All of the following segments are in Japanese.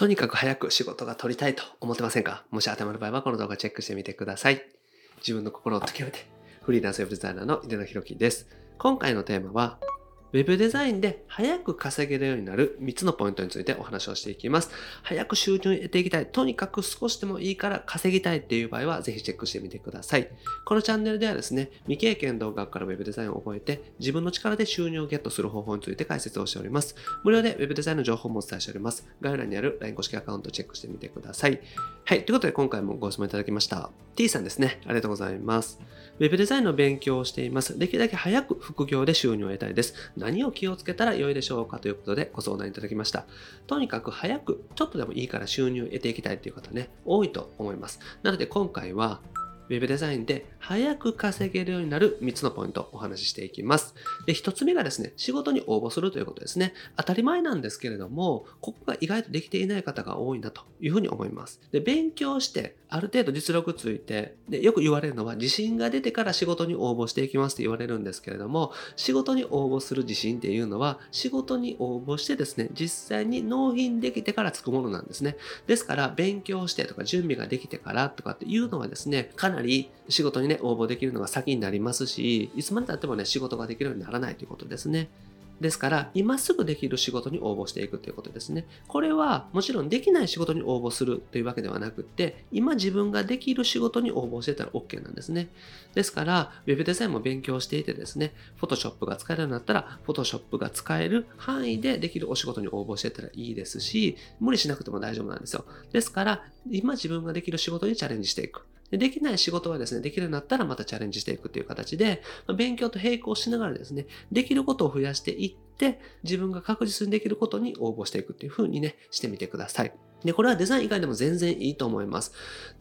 とにかく早く仕事が取りたいと思ってませんか？もし頭の場合はこの動画チェックしてみてください。自分の心を解きめて、フリーランスウェブデザイナーの井出野博樹です。今回のテーマは、ウェブデザインで早く稼げるようになる3つのポイントについてお話をしていきます。早く収入を得ていきたい。とにかく少しでもいいから稼ぎたいっていう場合はぜひチェックしてみてください。このチャンネルではですね、未経験動画からウェブデザインを覚えて自分の力で収入をゲットする方法について解説をしております。無料でウェブデザインの情報もお伝えしております。概要欄にある LINE 公式アカウントをチェックしてみてください。はい。ということで今回もご質問いただきました。T さんですね。ありがとうございます。ウェブデザインの勉強をしています。できるだけ早く副業で収入を得たいです。何を気をつけたら良いでしょうかということでご相談いただきました。とにかく早く、ちょっとでもいいから収入を得ていきたいという方ね、多いと思います。なので今回は、ウェブデザインで早く稼げるようになる3つのポイントをお話ししていきます。で、1つ目がですね、仕事に応募するということですね。当たり前なんですけれども、ここが意外とできていない方が多いなというふうに思います。で、勉強して、ある程度実力ついて、で、よく言われるのは、自信が出てから仕事に応募していきますって言われるんですけれども、仕事に応募する自信っていうのは、仕事に応募してですね、実際に納品できてからつくものなんですね。ですから、勉強してとか準備ができてからとかっていうのはですね、かなりり仕事にね、応募できるのが先になりますし、いつまでたってもね、仕事ができるようにならないということですね。ですから、今すぐできる仕事に応募していくということですね。これは、もちろんできない仕事に応募するというわけではなくて、今自分ができる仕事に応募してたら OK なんですね。ですから、ウェブデザインも勉強していてですね、Photoshop が使えるようになったら、Photoshop が使える範囲でできるお仕事に応募してたらいいですし、無理しなくても大丈夫なんですよ。ですから、今自分ができる仕事にチャレンジしていく。でできない仕事はですね、できるようになったらまたチャレンジしていくという形で、勉強と並行しながらですね、できることを増やしていって、自分が確実にできることに応募していくっていうふうにね、してみてください。で、これはデザイン以外でも全然いいと思います。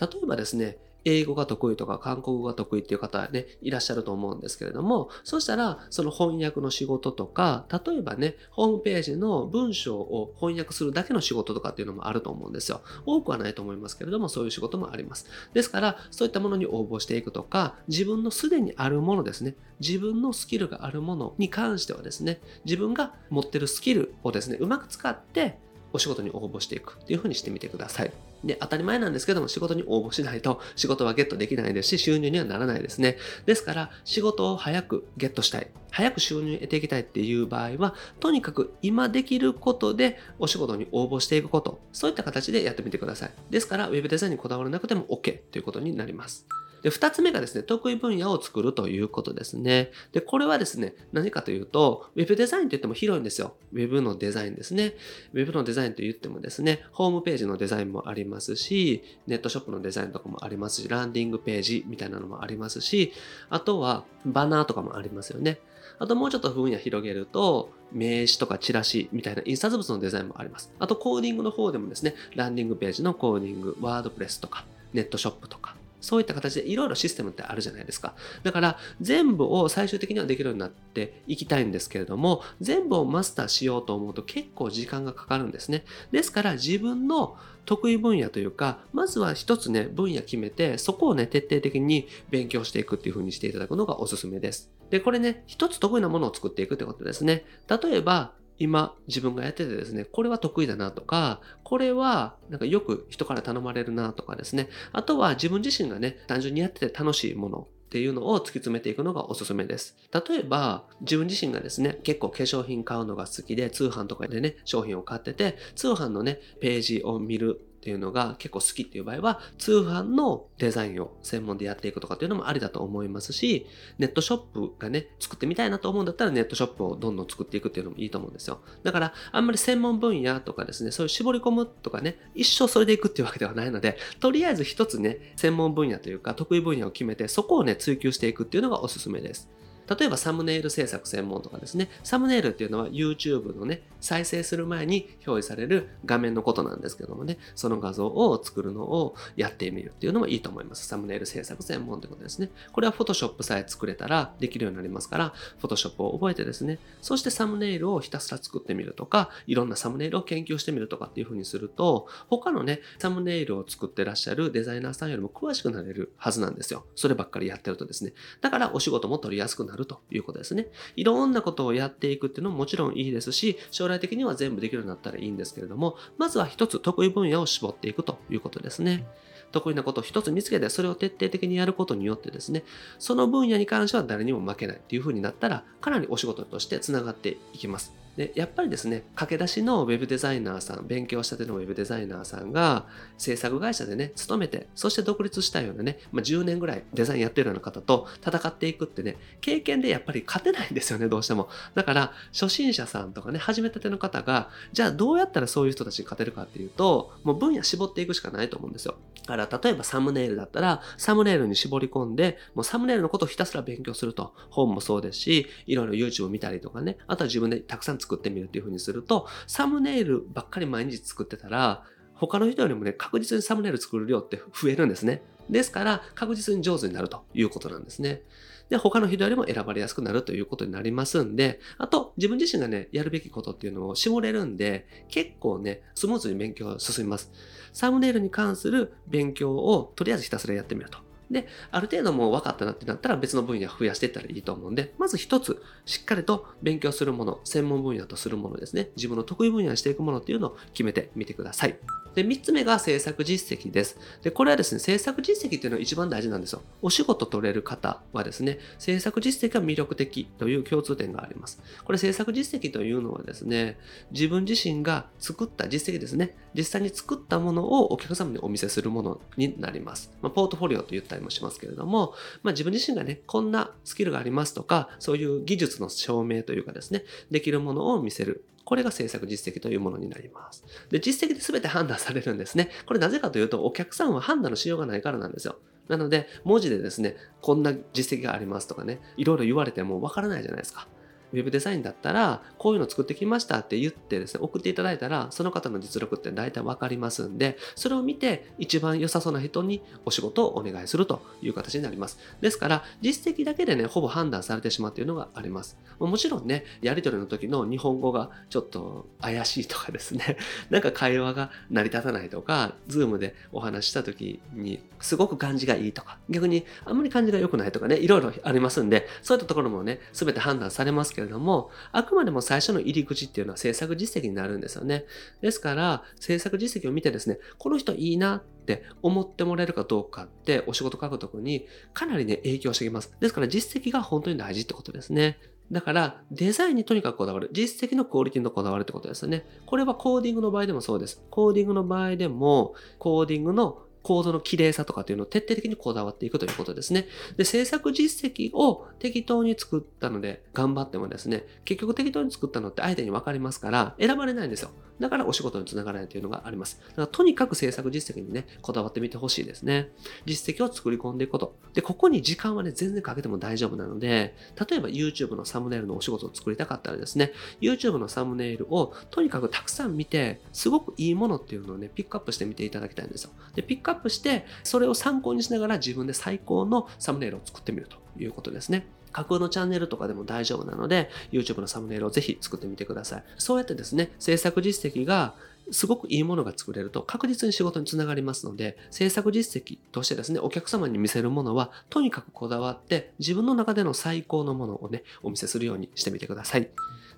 例えばですね、英語が得意とか韓国語が得意っていう方ね、いらっしゃると思うんですけれども、そしたら、その翻訳の仕事とか、例えばね、ホームページの文章を翻訳するだけの仕事とかっていうのもあると思うんですよ。多くはないと思いますけれども、そういう仕事もあります。ですから、そういったものに応募していくとか、自分のすでにあるものですね、自分のスキルがあるものに関してはですね、自分が持ってるスキルをですね、うまく使って、お仕事に応募していくっていう風にしてみてください。で、当たり前なんですけども、仕事に応募しないと仕事はゲットできないですし、収入にはならないですね。ですから、仕事を早くゲットしたい。早く収入を得ていきたいっていう場合は、とにかく今できることでお仕事に応募していくこと、そういった形でやってみてください。ですから、ウェブデザインにこだわらなくても OK ということになります。で、二つ目がですね、得意分野を作るということですね。で、これはですね、何かというと、ウェブデザインと言っても広いんですよ。ウェブのデザインですね。ウェブのデザインと言ってもですね、ホームページのデザインもありますし、ネットショップのデザインとかもありますし、ランディングページみたいなのもありますし、あとはバナーとかもありますよね。あともうちょっと分野広げると、名刺とかチラシみたいな印刷物のデザインもあります。あとコーディングの方でもですね、ランディングページのコーディング、ワードプレスとか、ネットショップとか、そういった形でいろいろシステムってあるじゃないですか。だから全部を最終的にはできるようになっていきたいんですけれども、全部をマスターしようと思うと結構時間がかかるんですね。ですから自分の得意分野というか、まずは一つね、分野決めて、そこをね、徹底的に勉強していくっていう風にしていただくのがおすすめです。で、これね、一つ得意なものを作っていくってことですね。例えば、今自分がやっててですね、これは得意だなとか、これはなんかよく人から頼まれるなとかですね、あとは自分自身がね、単純にやってて楽しいものっていうのを突き詰めていくのがおすすめです。例えば、自分自身がですね、結構化粧品買うのが好きで、通販とかでね、商品を買ってて、通販のね、ページを見るっていうのが結構好きっていう場合は、通販のデザインを専門でやっていくとかっていうのもありだと思いますし、ネットショップがね、作ってみたいなと思うんだったらネットショップをどんどん作っていくっていうのもいいと思うんですよ。だから、あんまり専門分野とかですね、そういう絞り込むとかね、一生それでいくっていうわけではないので、とりあえず一つね、専門分野というか得意分野を決めて、そこをね、追求していくっていうのがおすすめです。例えばサムネイル制作専門とかですね。サムネイルっていうのは YouTube のね、再生する前に表示される画面のことなんですけどもね、その画像を作るのをやってみるっていうのもいいと思います。サムネイル制作専門ということですね。これは Photoshop さえ作れたらできるようになりますから、Photoshop を覚えてですね、そしてサムネイルをひたすら作ってみるとか、いろんなサムネイルを研究してみるとかっていう風にすると、他のね、サムネイルを作ってらっしゃるデザイナーさんよりも詳しくなれるはずなんですよ。そればっかりやってるとですね。だからお仕事も取りやすくなるるということですね。いろんなことをやっていくっていうのももちろんいいですし、将来的には全部できるようになったらいいんですけれども、まずは一つ得意分野を絞っていくということですね。得意なことを一つ見つけて、それを徹底的にやることによってですね、その分野に関しては誰にも負けないっていうふうになったら、かなりお仕事としてつながっていきます。でやっぱりですね駆け出しのウェブデザイナーさん勉強したてのウェブデザイナーさんが制作会社でね勤めてそして独立したようなね、まあ、10年ぐらいデザインやってるような方と戦っていくってね経験でやっぱり勝てないんですよねどうしても。だから初心者さんとかね始めたての方がじゃあどうやったらそういう人たちに勝てるかっていうともう分野絞っていくしかないと思うんですよ。だから例えばサムネイルだったらサムネイルに絞り込んでもうサムネイルのことをひたすら勉強すると。本もそうですしいろいろ YouTube 見たりとかねあとは自分でたくさん作作ってみるっていうふうにすると、サムネイルばっかり毎日作ってたら、他の人よりもね、確実にサムネイル作る量って増えるんですね。ですから、確実に上手になるということなんですね。で、他の人よりも選ばれやすくなるということになりますんで、あと、自分自身がね、やるべきことっていうのを絞れるんで、結構ね、スムーズに勉強が進みます。サムネイルに関する勉強をとりあえずひたすらやってみると。で、ある程度もう分かったなってなったら別の分野増やしていったらいいと思うんで、まず一つ、しっかりと勉強するもの、専門分野とするものですね。自分の得意分野にしていくものっていうのを決めてみてください。で、3つ目が制作実績です。で、これはですね、制作実績っていうのが一番大事なんですよ。お仕事取れる方はですね、制作実績が魅力的という共通点があります。これ制作実績というのはですね、自分自身が作った実績ですね。実際に作ったものをお客様にお見せするものになります。まあ、ポートフォリオと言ったりもしますけれども、まあ、自分自身がね、こんなスキルがありますとか、そういう技術の証明というかですね、できるものを見せる。これが制作実績というものになります。で、実績で全て判断されるんですね。これなぜかというと、お客さんは判断のしようがないからなんですよ。なので、文字でですね、こんな実績がありますとかね、いろいろ言われてもわからないじゃないですか。ウェブデザインだったら、こういうの作ってきましたって言ってですね、送っていただいたら、その方の実力って大体わかりますんで、それを見て一番良さそうな人にお仕事をお願いするという形になります。ですから、実績だけでね、ほぼ判断されてしまうっていうのがあります。もちろんね、やり取りの時の日本語がちょっと怪しいとかですね、なんか会話が成り立たないとか、ズームでお話した時にすごく感じがいいとか、逆にあんまり感じが良くないとかね、いろいろありますんで、そういったところもね、すべて判断されますけれども、あくまでも最初の入り口っていうのは制作実績になるんですよね。ですから、制作実績を見てですね、この人いいなって思ってもらえるかどうかってお仕事書くとこにかなりね、影響してきます。ですから実績が本当に大事ってことですね。だから、デザインにとにかくこだわる。実績のクオリティのこだわるってことですよね。これはコーディングの場合でもそうです。コーディングの場合でも、コーディングのコードの綺麗さとかっていうのを徹底的にこだわっていくということですね。で、制作実績を適当に作ったので頑張ってもですね、結局適当に作ったのって相手に分かりますから選ばれないんですよ。だからお仕事につながらないというのがあります。だからとにかく制作実績にね、こだわってみてほしいですね。実績を作り込んでいくこと。で、ここに時間はね、全然かけても大丈夫なので、例えば YouTube のサムネイルのお仕事を作りたかったらですね、YouTube のサムネイルをとにかくたくさん見て、すごくいいものっていうのをね、ピックアップしてみていただきたいんですよ。で、ピックアッップして、それを参考にしながら自分で最高のサムネイルを作ってみるということですね。架空のチャンネルとかでも大丈夫なので、YouTube のサムネイルをぜひ作ってみてください。そうやってですね、制作実績がすごくいいものが作れると確実に仕事につながりますので、制作実績としてですね、お客様に見せるものは、とにかくこだわって、自分の中での最高のものをね、お見せするようにしてみてください。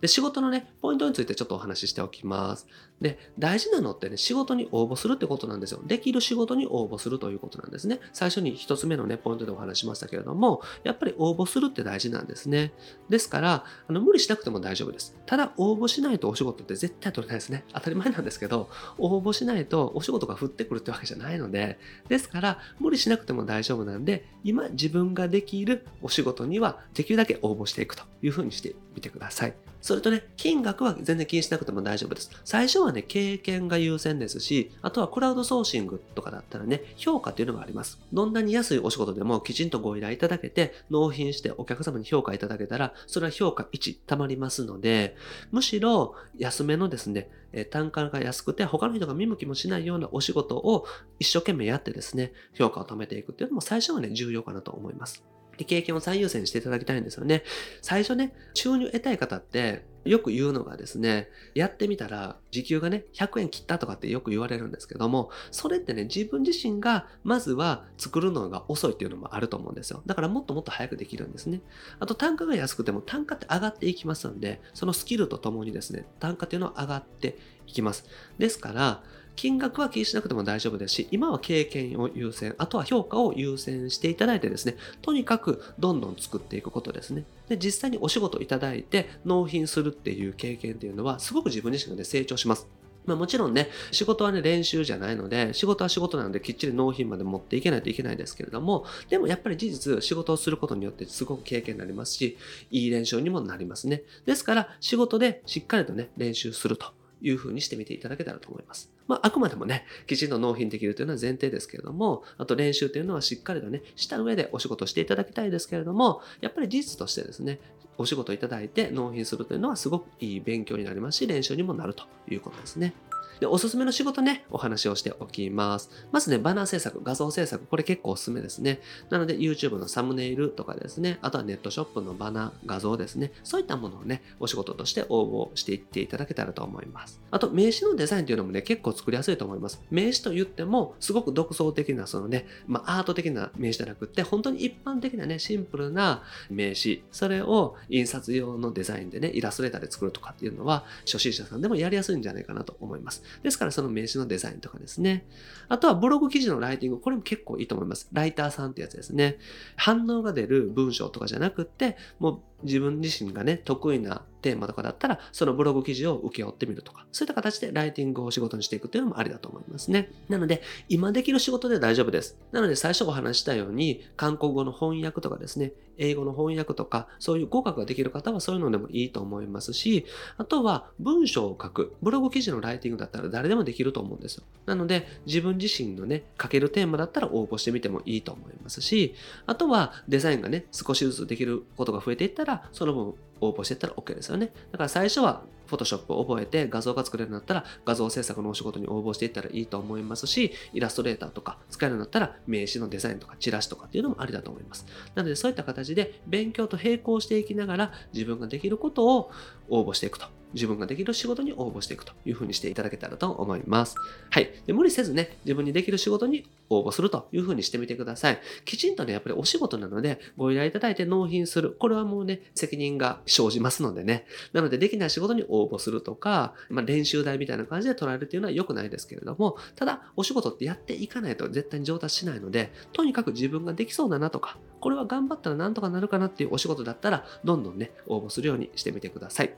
で、仕事のね、ポイントについてちょっとお話ししておきます。で、大事なのってね、仕事に応募するってことなんですよ。できる仕事に応募するということなんですね。最初に一つ目のね、ポイントでお話しましたけれども、やっぱり応募するって大事なんですね。ですから、あの無理しなくても大丈夫です。ただ、応募しないとお仕事って絶対取れないですね。当たり前なんですけど、応募しないとお仕事が降ってくるってわけじゃないので、ですから、無理しなくても大丈夫なんで、今自分ができるお仕事にはできるだけ応募していくというふうにしてみてください。それとね、金額は全然気にしなくても大丈夫です。最初はね、経験が優先ですし、あとはクラウドソーシングとかだったらね、評価っていうのがあります。どんなに安いお仕事でもきちんとご依頼いただけて、納品してお客様に評価いただけたら、それは評価1貯まりますので、むしろ安めのですね、単価が安くて他の人が見向きもしないようなお仕事を一生懸命やってですね、評価を貯めていくっていうのも最初はね、重要かなと思います。で経験を最優先していただきたいんですよね。最初ね、収入得たい方って、よく言うのがですね、やってみたら時給がね、100円切ったとかってよく言われるんですけども、それってね、自分自身がまずは作るのが遅いっていうのもあると思うんですよ。だからもっともっと早くできるんですね。あと単価が安くても単価って上がっていきますので、そのスキルとともにですね、単価っていうのは上がっていきます。ですから、金額は気にしなくても大丈夫ですし、今は経験を優先、あとは評価を優先していただいてですね、とにかくどんどん作っていくことですね。で、実際にお仕事いただいて納品するっていう経験っていうのは、すごく自分自身がね、成長します。まあもちろんね、仕事はね、練習じゃないので、仕事は仕事なのできっちり納品まで持っていけないといけないですけれども、でもやっぱり事実、仕事をすることによってすごく経験になりますし、いい練習にもなりますね。ですから、仕事でしっかりとね、練習するというふうにしてみていただけたらと思います。まあ、あくまでもね、きちんと納品できるというのは前提ですけれども、あと練習というのはしっかりとね、した上でお仕事していただきたいですけれども、やっぱり事実としてですね、お仕事いただいて納品するというのはすごくいい勉強になりますし、練習にもなるということですね。で、おすすめの仕事ね、お話をしておきます。まずね、バナー制作、画像制作、これ結構おすすめですね。なので、YouTube のサムネイルとかですね、あとはネットショップのバナー、画像ですね、そういったものをね、お仕事として応募していっていただけたらと思います。あと、名刺のデザインというのもね、結構作りやすいと思います。名刺と言っても、すごく独創的な、そのね、まあ、アート的な名刺じゃなくって、本当に一般的なね、シンプルな名刺、それを印刷用のデザインでね、イラストレーターで作るとかっていうのは、初心者さんでもやりやすいんじゃないかなと思います。ですから、その名刺のデザインとかですね。あとはブログ記事のライティング、これも結構いいと思います。ライターさんってやつですね。反応が出る文章とかじゃなくって、もう自分自身がね、得意なテーマとかだったら、そのブログ記事を請け負ってみるとか、そういった形でライティングを仕事にしていくっていうのもありだと思いますね。なので、今できる仕事で大丈夫です。なので、最初お話したように、韓国語の翻訳とかですね、英語の翻訳とか、そういう語学ができる方はそういうのでもいいと思いますし、あとは文章を書く、ブログ記事のライティングだったら誰でもできると思うんですよ。なので、自分自身のね、書けるテーマだったら応募してみてもいいと思いますし、あとはデザインがね、少しずつできることが増えていったら、その分応募していったら OK ですよね。だから最初は Photoshop を覚えて画像が作れるようになったら画像制作のお仕事に応募していったらいいと思いますし、イラストレーターとか使えるようになったら名刺のデザインとかチラシとかっていうのもありだと思います。なのでそういった形で勉強と並行していきながら自分ができることを応募していくと。自分ができる仕事に応募していくというふうにしていただけたらと思います。はい。で無理せずね、自分にできる仕事に応募するというふうにしてみてください。きちんとね、やっぱりお仕事なので、ご依頼いただいて納品する。これはもうね、責任が生じますのでね。なので、できない仕事に応募するとか、まあ、練習台みたいな感じで捉えるっていうのは良くないですけれども、ただ、お仕事ってやっていかないと絶対に上達しないので、とにかく自分ができそうだなとか、これは頑張ったらなんとかなるかなっていうお仕事だったら、どんどんね、応募するようにしてみてください。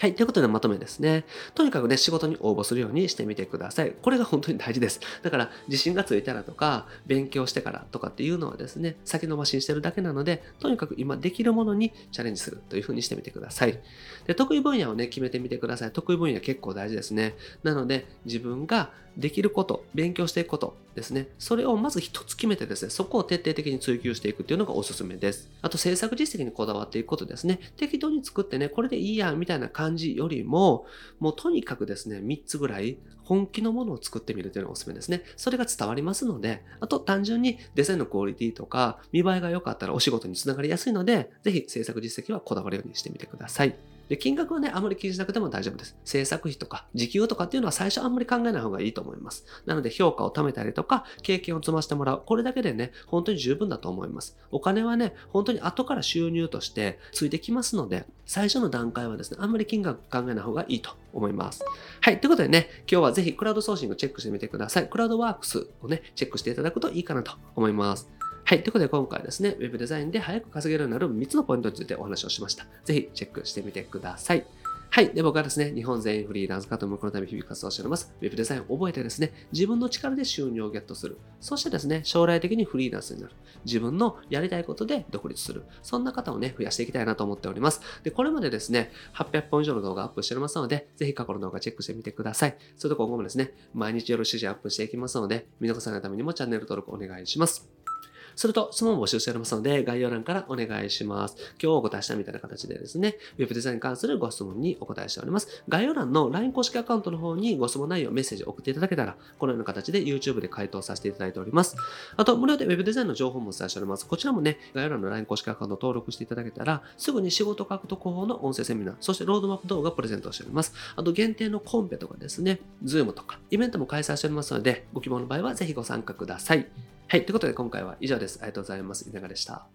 はい。ということでまとめですね。とにかくね、仕事に応募するようにしてみてください。これが本当に大事です。だから、自信がついたらとか、勉強してからとかっていうのはですね、先延ばしにしてるだけなので、とにかく今できるものにチャレンジするというふうにしてみてください。で、得意分野をね、決めてみてください。得意分野結構大事ですね。なので、自分ができること、勉強していくことですね。それをまず一つ決めてですね、そこを徹底的に追求していくっていうのがおすすめです。あと制作実績にこだわっていくことですね。適当に作ってね、これでいいや、みたいな感じよりも、もうとにかくですね、3つぐらい本気のものを作ってみるというのがおすすめですね。それが伝わりますので、あと単純にデザインのクオリティとか見栄えが良かったらお仕事につながりやすいので、ぜひ制作実績はこだわるようにしてみてください。で、金額はね、あまり気にしなくても大丈夫です。制作費とか、時給とかっていうのは最初あんまり考えない方がいいと思います。なので、評価を貯めたりとか、経験を積ませてもらう。これだけでね、本当に十分だと思います。お金はね、本当に後から収入としてついてきますので、最初の段階はですね、あんまり金額考えない方がいいと思います。はい。ということでね、今日はぜひクラウドソーシングチェックしてみてください。クラウドワークスをね、チェックしていただくといいかなと思います。はい。ということで今回ですね、ウェブデザインで早く稼げるようになる3つのポイントについてお話をしました。ぜひチェックしてみてください。はい。で、僕はですね、日本全員フリーランス化と向こうのため日々活動しております。ウェブデザインを覚えてですね、自分の力で収入をゲットする。そしてですね、将来的にフリーランスになる。自分のやりたいことで独立する。そんな方をね、増やしていきたいなと思っております。で、これまでですね、800本以上の動画アップしておりますので、ぜひ過去の動画チェックしてみてください。それと今後もですね、毎日夜7時アップしていきますので、見逃さないためにもチャンネル登録お願いします。それと質問募集しておりますので、概要欄からお願いします。今日お答えしたみたいな形でですね、ウェブデザインに関するご質問にお答えしております。概要欄の LINE 公式アカウントの方にご質問内容、メッセージを送っていただけたら、このような形で YouTube で回答させていただいております。あと、無料で Web デザインの情報もお伝えしております。こちらもね、概要欄の LINE 公式アカウント登録していただけたら、すぐに仕事獲得法の音声セミナー、そしてロードマップ動画をプレゼントしております。あと、限定のコンペとかですね、Zoom とか、イベントも開催しておりますので、ご希望の場合はぜひご参加ください。はい、ということで今回は以上です。ありがとうございます。いかがでした？